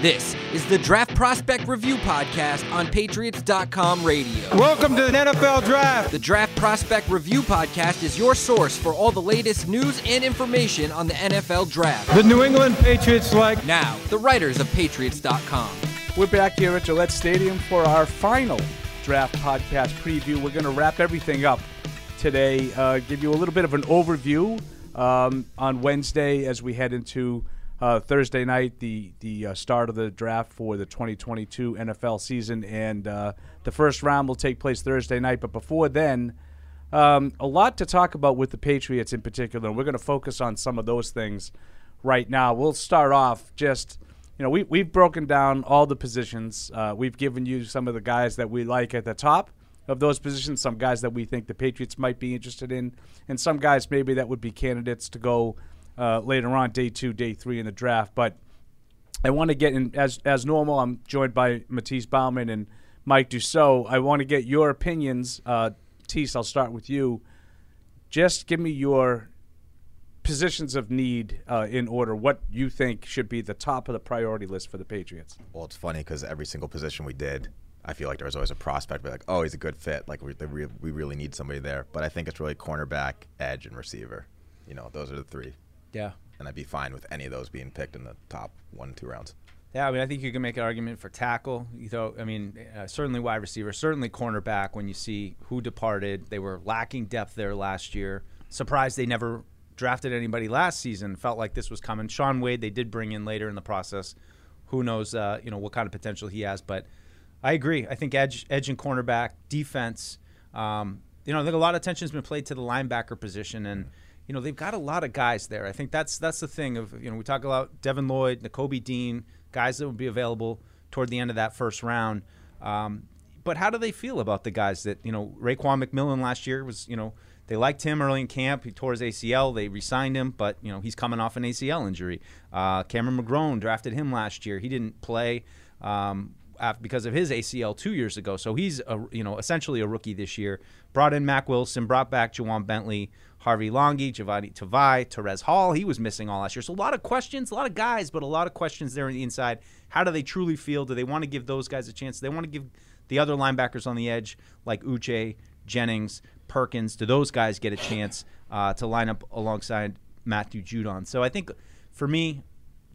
This is the Draft Prospect Review Podcast on Patriots.com radio. Welcome to the NFL Draft. The Draft Prospect Review Podcast is your source for all the latest news and information on the NFL Draft. The New England Patriots like. Now, the writers of Patriots.com. We're back here at Gillette Stadium for our final draft podcast preview. We're going to wrap everything up today, uh, give you a little bit of an overview um, on Wednesday as we head into uh, Thursday night, the the uh, start of the draft for the 2022 NFL season, and uh, the first round will take place Thursday night. But before then, um, a lot to talk about with the Patriots in particular. And we're going to focus on some of those things right now. We'll start off just. You know, we, we've broken down all the positions. Uh, we've given you some of the guys that we like at the top of those positions, some guys that we think the Patriots might be interested in, and some guys maybe that would be candidates to go uh, later on, day two, day three in the draft. But I want to get in as as normal. I'm joined by Matisse Bauman and Mike Dussault. I want to get your opinions. Uh, I'll start with you. Just give me your positions of need uh, in order. What you think should be the top of the priority list for the Patriots? Well, it's funny because every single position we did, I feel like there was always a prospect, of like, oh, he's a good fit. Like we, we really need somebody there. But I think it's really cornerback, edge, and receiver. You know, those are the three. Yeah. And I'd be fine with any of those being picked in the top one, two rounds. Yeah, I mean, I think you can make an argument for tackle. You know, I mean, uh, certainly wide receiver, certainly cornerback. When you see who departed, they were lacking depth there last year. Surprised they never drafted anybody last season. Felt like this was coming. Shaun Wade, they did bring in later in the process. Who knows, uh, you know, what kind of potential he has. But I agree. I think edge, edge and cornerback, defense. Um, you know, I think a lot of attention has been played to the linebacker position, and you know they've got a lot of guys there. I think that's that's the thing of you know we talk about Devin Lloyd, Nakobe Dean, guys that will be available toward the end of that first round. Um, but how do they feel about the guys that you know Raekwon McMillan last year was you know they liked him early in camp. He tore his ACL. They re-signed him, but you know he's coming off an ACL injury. Uh, Cameron McGrone drafted him last year. He didn't play. Um, because of his ACL two years ago. So he's a, you know essentially a rookie this year. Brought in Mack Wilson, brought back Ja'Whaun Bentley, Harvey Langi, Jahlani Tavai, Terez Hall. He was missing all last year. So a lot of questions, a lot of guys, but a lot of questions there on the inside. How do they truly feel? Do they want to give those guys a chance? Do they want to give the other linebackers on the edge like Uche, Jennings, Perkins? Do those guys get a chance uh, to line up alongside Matthew Judon? So I think for me,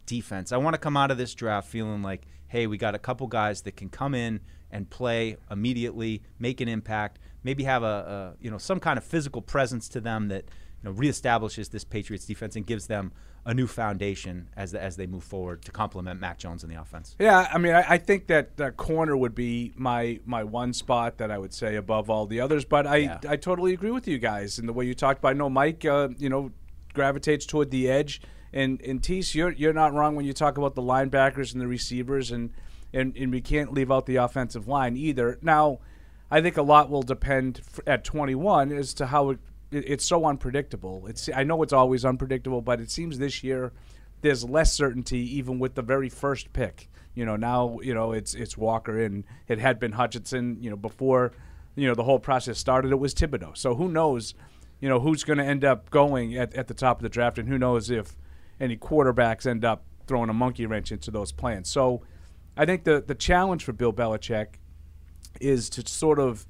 defense. I want to come out of this draft feeling like, hey, we got a couple guys that can come in and play immediately, make an impact, maybe have a, a you know some kind of physical presence to them that you know reestablishes this Patriots defense and gives them a new foundation as as they move forward to complement Mac Jones in the offense. Yeah, I mean, I, I think that the corner would be my my one spot that I would say above all the others. But I Yeah. I totally agree with you guys in the way you talked about. I know Mike, uh, you know, gravitates toward the edge, and and Tease, you're you're not wrong when you talk about the linebackers and the receivers, and and and we can't leave out the offensive line either. Now, I think a lot will depend at 21 as to how it, it's so unpredictable. It's I know it's always unpredictable, but it seems this year there's less certainty even with the very first pick. You know, now you know it's it's Walker and it had been Hutchinson. You know, before you know the whole process started, it was Thibodeaux. So who knows? You know who's going to end up going at, at the top of the draft, and who knows if any quarterbacks end up throwing a monkey wrench into those plans. So I think the the challenge for Bill Belichick is to sort of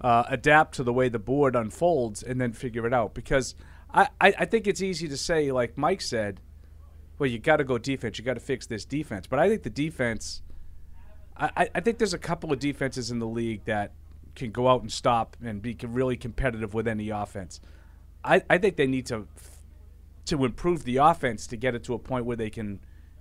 uh, adapt to the way the board unfolds and then figure it out. Because I, I, I think it's easy to say, like Mike said, well, you got to go defense. You got to fix this defense. But I think the defense, I, I- think there's a couple of defenses in the league that can go out and stop and be really competitive with any offense. I, I think they need to to improve the offense to get it to a point where they can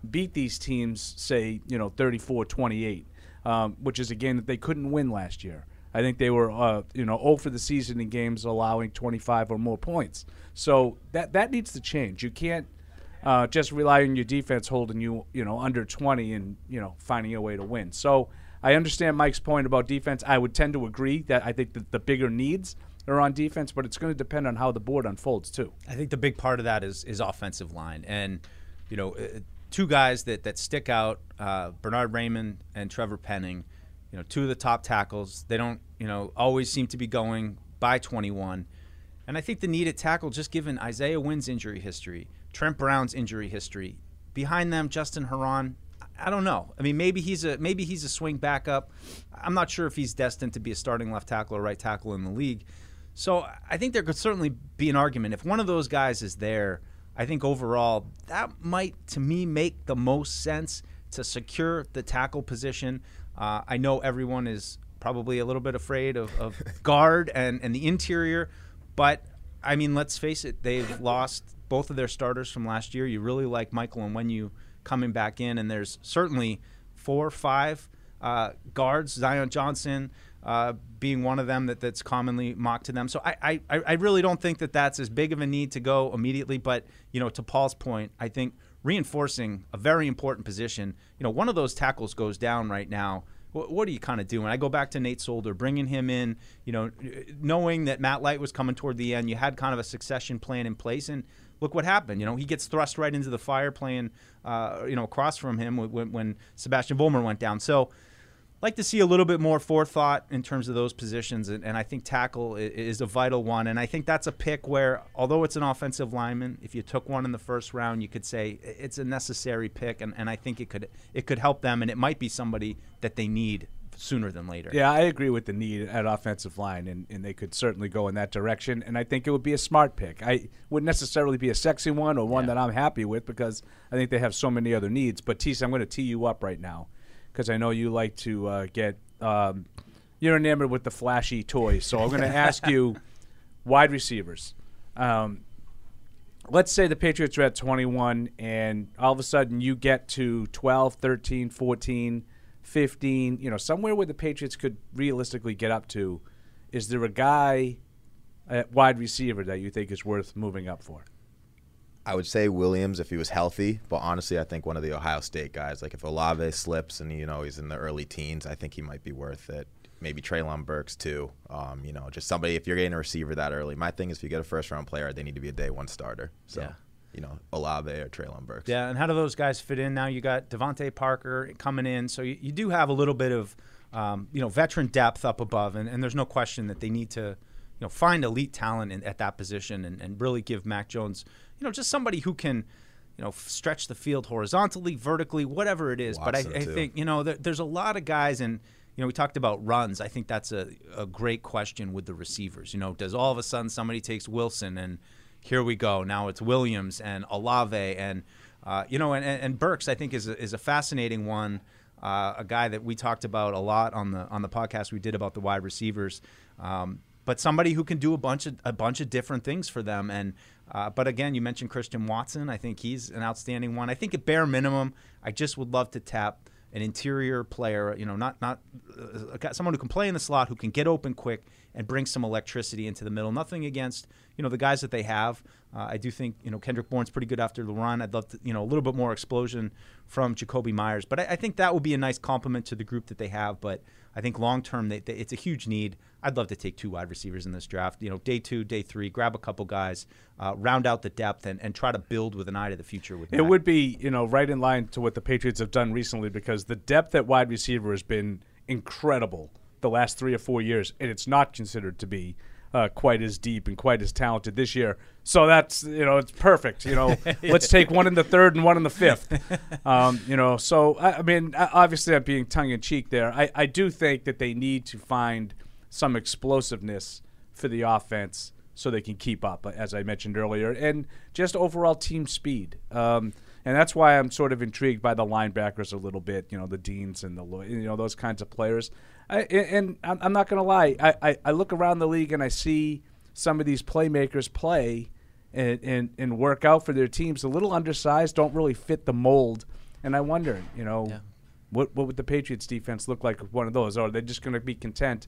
beat these teams, say, you know, 34 28, um, which is a game that they couldn't win last year. I think they were, uh, you know, 0 for the season in games allowing 25 or more points. So that that needs to change. You can't uh, just rely on your defense holding you, you know, under 20 and you know finding a way to win. So I understand Mike's point about defense. I would tend to agree that I think that the bigger needs are on defense, but it's going to depend on how the board unfolds too. I think the big part of that is is offensive line, and you know, uh, two guys that that stick out: uh, Bernhard Raimann and Trevor Penning. You know, two of the top tackles. They don't, you know, always seem to be going by 21. And I think the need at tackle, just given Isaiah Wynn's injury history, Trent Brown's injury history, behind them, Justin Herron. I don't know. I mean, maybe he's a maybe he's a swing backup. I'm not sure if he's destined to be a starting left tackle or right tackle in the league. So I think there could certainly be an argument if one of those guys is there. I think overall that might, to me, make the most sense to secure the tackle position. Uh, I know everyone is probably a little bit afraid of, of guard and, and the interior, but I mean, let's face it, they've lost both of their starters from last year. You really like Michael Onwenu coming back in, and there's certainly four or five uh, guards, Zion Johnson uh, being one of them that, that's commonly mocked to them. So I, I, I really don't think that that's as big of a need to go immediately. But, you know, to Paul's point, I think reinforcing a very important position, you know, one of those tackles goes down right now what, are you kind of doing? I go back to Nate Solder, bringing him in, you know, knowing that Matt Light was coming toward the end. You had kind of a succession plan in place, and look what happened. You know, he gets thrust right into the fire, playing, uh, you know, across from him when, when Sebastian Vollmer went down. So like to see a little bit more forethought in terms of those positions, and, and, I think tackle is a vital one. And I think that's a pick where, although it's an offensive lineman, if you took one in the first round, you could say it's a necessary pick, and, and I think it could it could help them, and it might be somebody that they need sooner than later. Yeah, I agree with the need at offensive line, and, and they could certainly go in that direction. And I think it would be a smart pick. I wouldn't necessarily be a sexy one or one yeah. that I'm happy with because I think they have so many other needs. But Tease, I'm going to tee you up right now because I know you like to uh, get um, you're enamored with the flashy toys. So I'm going to ask you wide receivers. Um, let's say the Patriots are at 21 and all of a sudden you get to 12, 13, 14, 15, you know, somewhere where the Patriots could realistically get up to. Is there a guy at wide receiver that you think is worth moving up for? I would say Williams if he was healthy, but honestly, I think one of the Ohio State guys, like if Olave slips and you know he's in the early teens, I think he might be worth it. Maybe Treylon Burks too. Um, you know, just somebody if you're getting a receiver that early. My thing is if you get a first round player, they need to be a day one starter. So. Yeah. You know, Olave or Treylon Burks. Yeah, and how do those guys fit in now? You got DeVante Parker coming in, so you, you do have a little bit of, um, you know, veteran depth up above, and, and there's no question that they need to, you know, find elite talent in, at that position and, and really give Mac Jones you know, just somebody who can, you know, stretch the field horizontally, vertically, whatever it is. Watson but I, I think, you know, there, there's a lot of guys, and, you know, we talked about runs. I think that's a, a great question with the receivers. You know, does all of a sudden somebody takes Wilson and here we go. Now it's Williams and Olave and, uh, you know, and, and Burks, I think, is a, is a fascinating one. Uh, a guy that we talked about a lot on the on the podcast we did about the wide receivers. Um, but somebody who can do a bunch of a bunch of different things for them. And uh, but again, you mentioned Christian Watson. I think he's an outstanding one. I think at bare minimum, I just would love to tap an interior player. You know, not not uh, someone who can play in the slot, who can get open quick and bring some electricity into the middle. Nothing against you know the guys that they have. Uh, I do think you know Kendrick Bourne's pretty good after the run. I'd love to you know a little bit more explosion from Jakobi Meyers, but I, I think that would be a nice complement to the group that they have. But I think long term, it's a huge need. I'd love to take two wide receivers in this draft. You know, day two, day three, grab a couple guys, uh, round out the depth, and, and try to build with an eye to the future. With it Mac. would be you know right in line to what the Patriots have done recently because the depth at wide receiver has been incredible the last three or four years, and it's not considered to be uh, quite as deep and quite as talented this year. So that's you know it's perfect. You know, let's take one in the third and one in the fifth. Um, you know, so I, I, mean, obviously I'm being tongue in cheek there. I, I do think that they need to find some explosiveness for the offense so they can keep up, as I mentioned earlier, and just overall team speed. Um, and that's why I'm sort of intrigued by the linebackers a little bit. You know, the Deans and the you know those kinds of players. I, and I'm not going to lie. I, I, I, look around the league and I see some of these playmakers play and, and, and work out for their teams. A little undersized, don't really fit the mold. And I wonder, you know, yeah. what what would the Patriots defense look like with one of those? Or are they just going to be content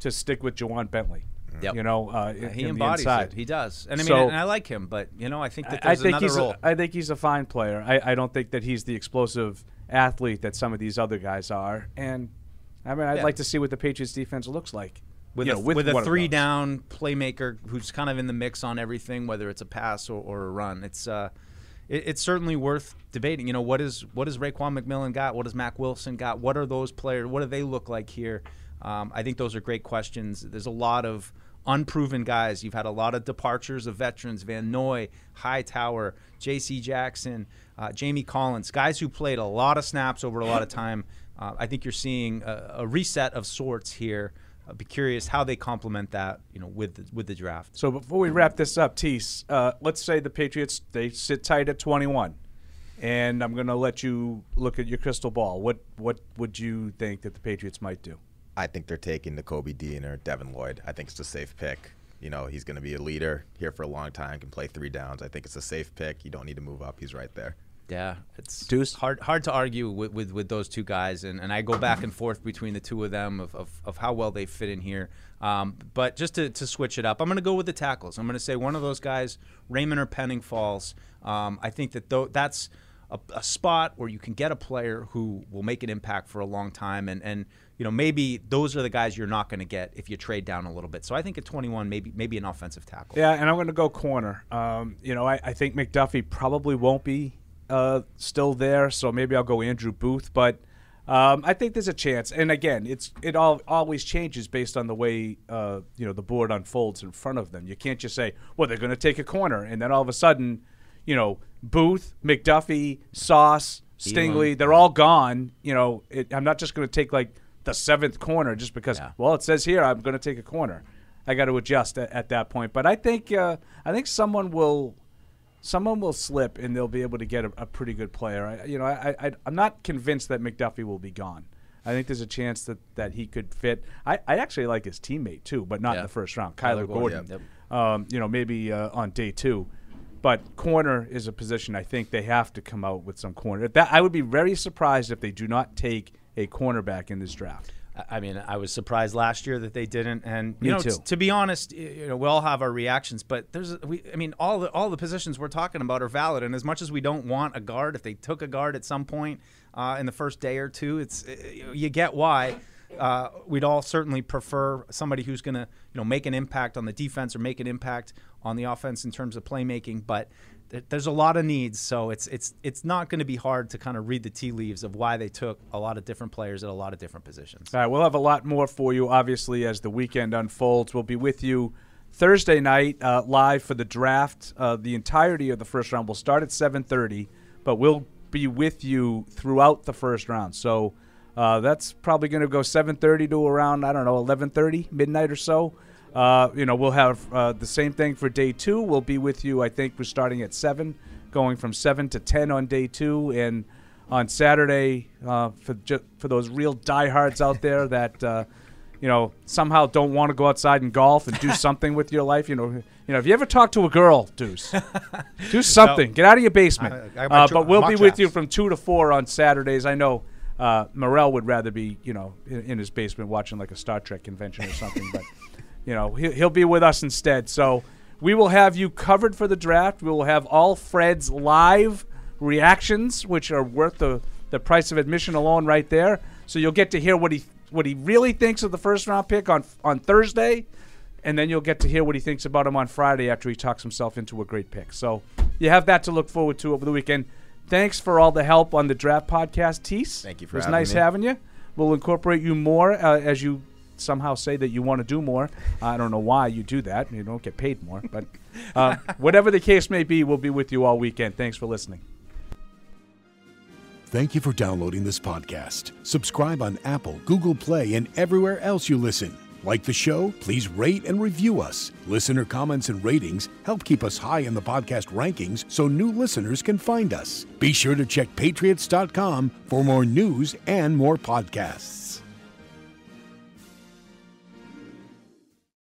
to stick with Ja'Whaun Bentley? Yep. You know, uh, in, he embodies it. He does, and I mean, so, and I like him, but you know, I think that there's I think another he's role. A, I think he's a fine player. I, I don't think that he's the explosive athlete that some of these other guys are, and I mean, I'd yeah. like to see what the Patriots defense looks like. With, a, know, with, with a three down playmaker who's kind of in the mix on everything, whether it's a pass or, or a run. It's uh, it, it's certainly worth debating. You know, what is what does Raekwon McMillan got? What does Mack Wilson got? What are those players? What do they look like here? Um, I think those are great questions. There's a lot of unproven guys. You've had a lot of departures of veterans: Van Noy, Hightower, J.C. Jackson, uh, Jamie Collins, guys who played a lot of snaps over a lot of time. Uh, I think you're seeing a, a reset of sorts here. I'd be curious how they complement that, you know, with the, with the draft. So before we wrap this up, Tease, uh, let's say the Patriots they sit tight at 21, and I'm going to let you look at your crystal ball. What what would you think that the Patriots might do? I think they're taking Nakobe Dean or Devin Lloyd. I think it's a safe pick. You know, he's going to be a leader here for a long time, can play three downs. I think it's a safe pick. You don't need to move up. He's right there. Yeah, it's Deuce? hard hard to argue with, with, with those two guys, and, and I go back and forth between the two of them of, of, of how well they fit in here. Um, but just to, to switch it up, I'm going to go with the tackles. I'm going to say one of those guys, Raimann or Penning Falls. Um, I think that though that's a, a spot where you can get a player who will make an impact for a long time, and and you know maybe those are the guys you're not going to get if you trade down a little bit. So I think at 21, maybe maybe an offensive tackle. Yeah, and I'm going to go corner. Um, you know, I, I think McDuffie probably won't be uh, still there, so maybe I'll go Andrew Booth. But um, I think there's a chance. And again, it's it all always changes based on the way uh, you know the board unfolds in front of them. You can't just say, well, they're going to take a corner, and then all of a sudden, you know, Booth, McDuffie, Sauce, Stingley, they're all gone. You know, it, I'm not just going to take like the seventh corner just because. Yeah. Well, it says here I'm going to take a corner. I got to adjust at, at that point. But I think uh, I think someone will someone will slip and they'll be able to get a, a pretty good player. I, you know, I, I I'm not convinced that McDuffie will be gone. I think there's a chance that, that he could fit. I, I actually like his teammate too, but not in the first round. Kyler, Kyler Gordon, Gordon. yep. Um, you know, maybe uh, on day two. But corner is a position I think they have to come out with some corner. That I would be very surprised if they do not take a cornerback in this draft. I- mean, I was surprised last year that they didn't, and you Me know, too. t- to be honest, you know, we all have our reactions, but there's, we, I mean, all the all the positions we're talking about are valid, and as much as we don't want a guard, if they took a guard at some point uh, in the first day or two, it's you get why. Uh, we'd all certainly prefer somebody who's going to, you know, make an impact on the defense or make an impact on the offense in terms of playmaking, but there's a lot of needs, so it's it's it's not going to be hard to kind of read the tea leaves of why they took a lot of different players at a lot of different positions. All right, we'll have a lot more for you, obviously, as the weekend unfolds. We'll be with you Thursday night uh, live for the draft. Uh, the entirety of the first round will start at 7:30, but we'll be with you throughout the first round. So uh, that's probably going to go 7:30 to around I don't know 11:30, midnight or so. Uh, you know, we'll have uh, the same thing for day two. We'll be with you. I think we're starting at seven, going from seven to ten on day two, and on Saturday uh, for ju- for those real diehards out there that uh, you know somehow don't want to go outside and golf and do something with your life. You know, you know, if you ever talk to a girl, Deuce, do something. Get out of your basement. I- I my uh, but we'll be with you from two to four on Saturdays. I know. Uh, Morel would rather be, you know, in, in his basement watching like a Star Trek convention or something. but, you know, he'll, he'll be with us instead. So we will have you covered for the draft. We will have all Fred's live reactions, which are worth the, the price of admission alone right there. So you'll get to hear what he what he really thinks of the first round pick on on Thursday, and then you'll get to hear what he thinks about him on Friday after he talks himself into a great pick. So you have that to look forward to over the weekend. Thanks for all the help on the draft podcast, Tease. Thank you for It was having nice me. having you. We'll incorporate you more uh, as you somehow say that you want to do more. I don't know why you do that. You don't get paid more, but uh, whatever the case may be, we'll be with you all weekend. Thanks for listening. Thank you for downloading this podcast. Subscribe on Apple, Google Play, and everywhere else you listen. Like the show? Please rate and review us. Listener comments and ratings help keep us high in the podcast rankings so new listeners can find us. Be sure to check patriots.com for more news and more podcasts.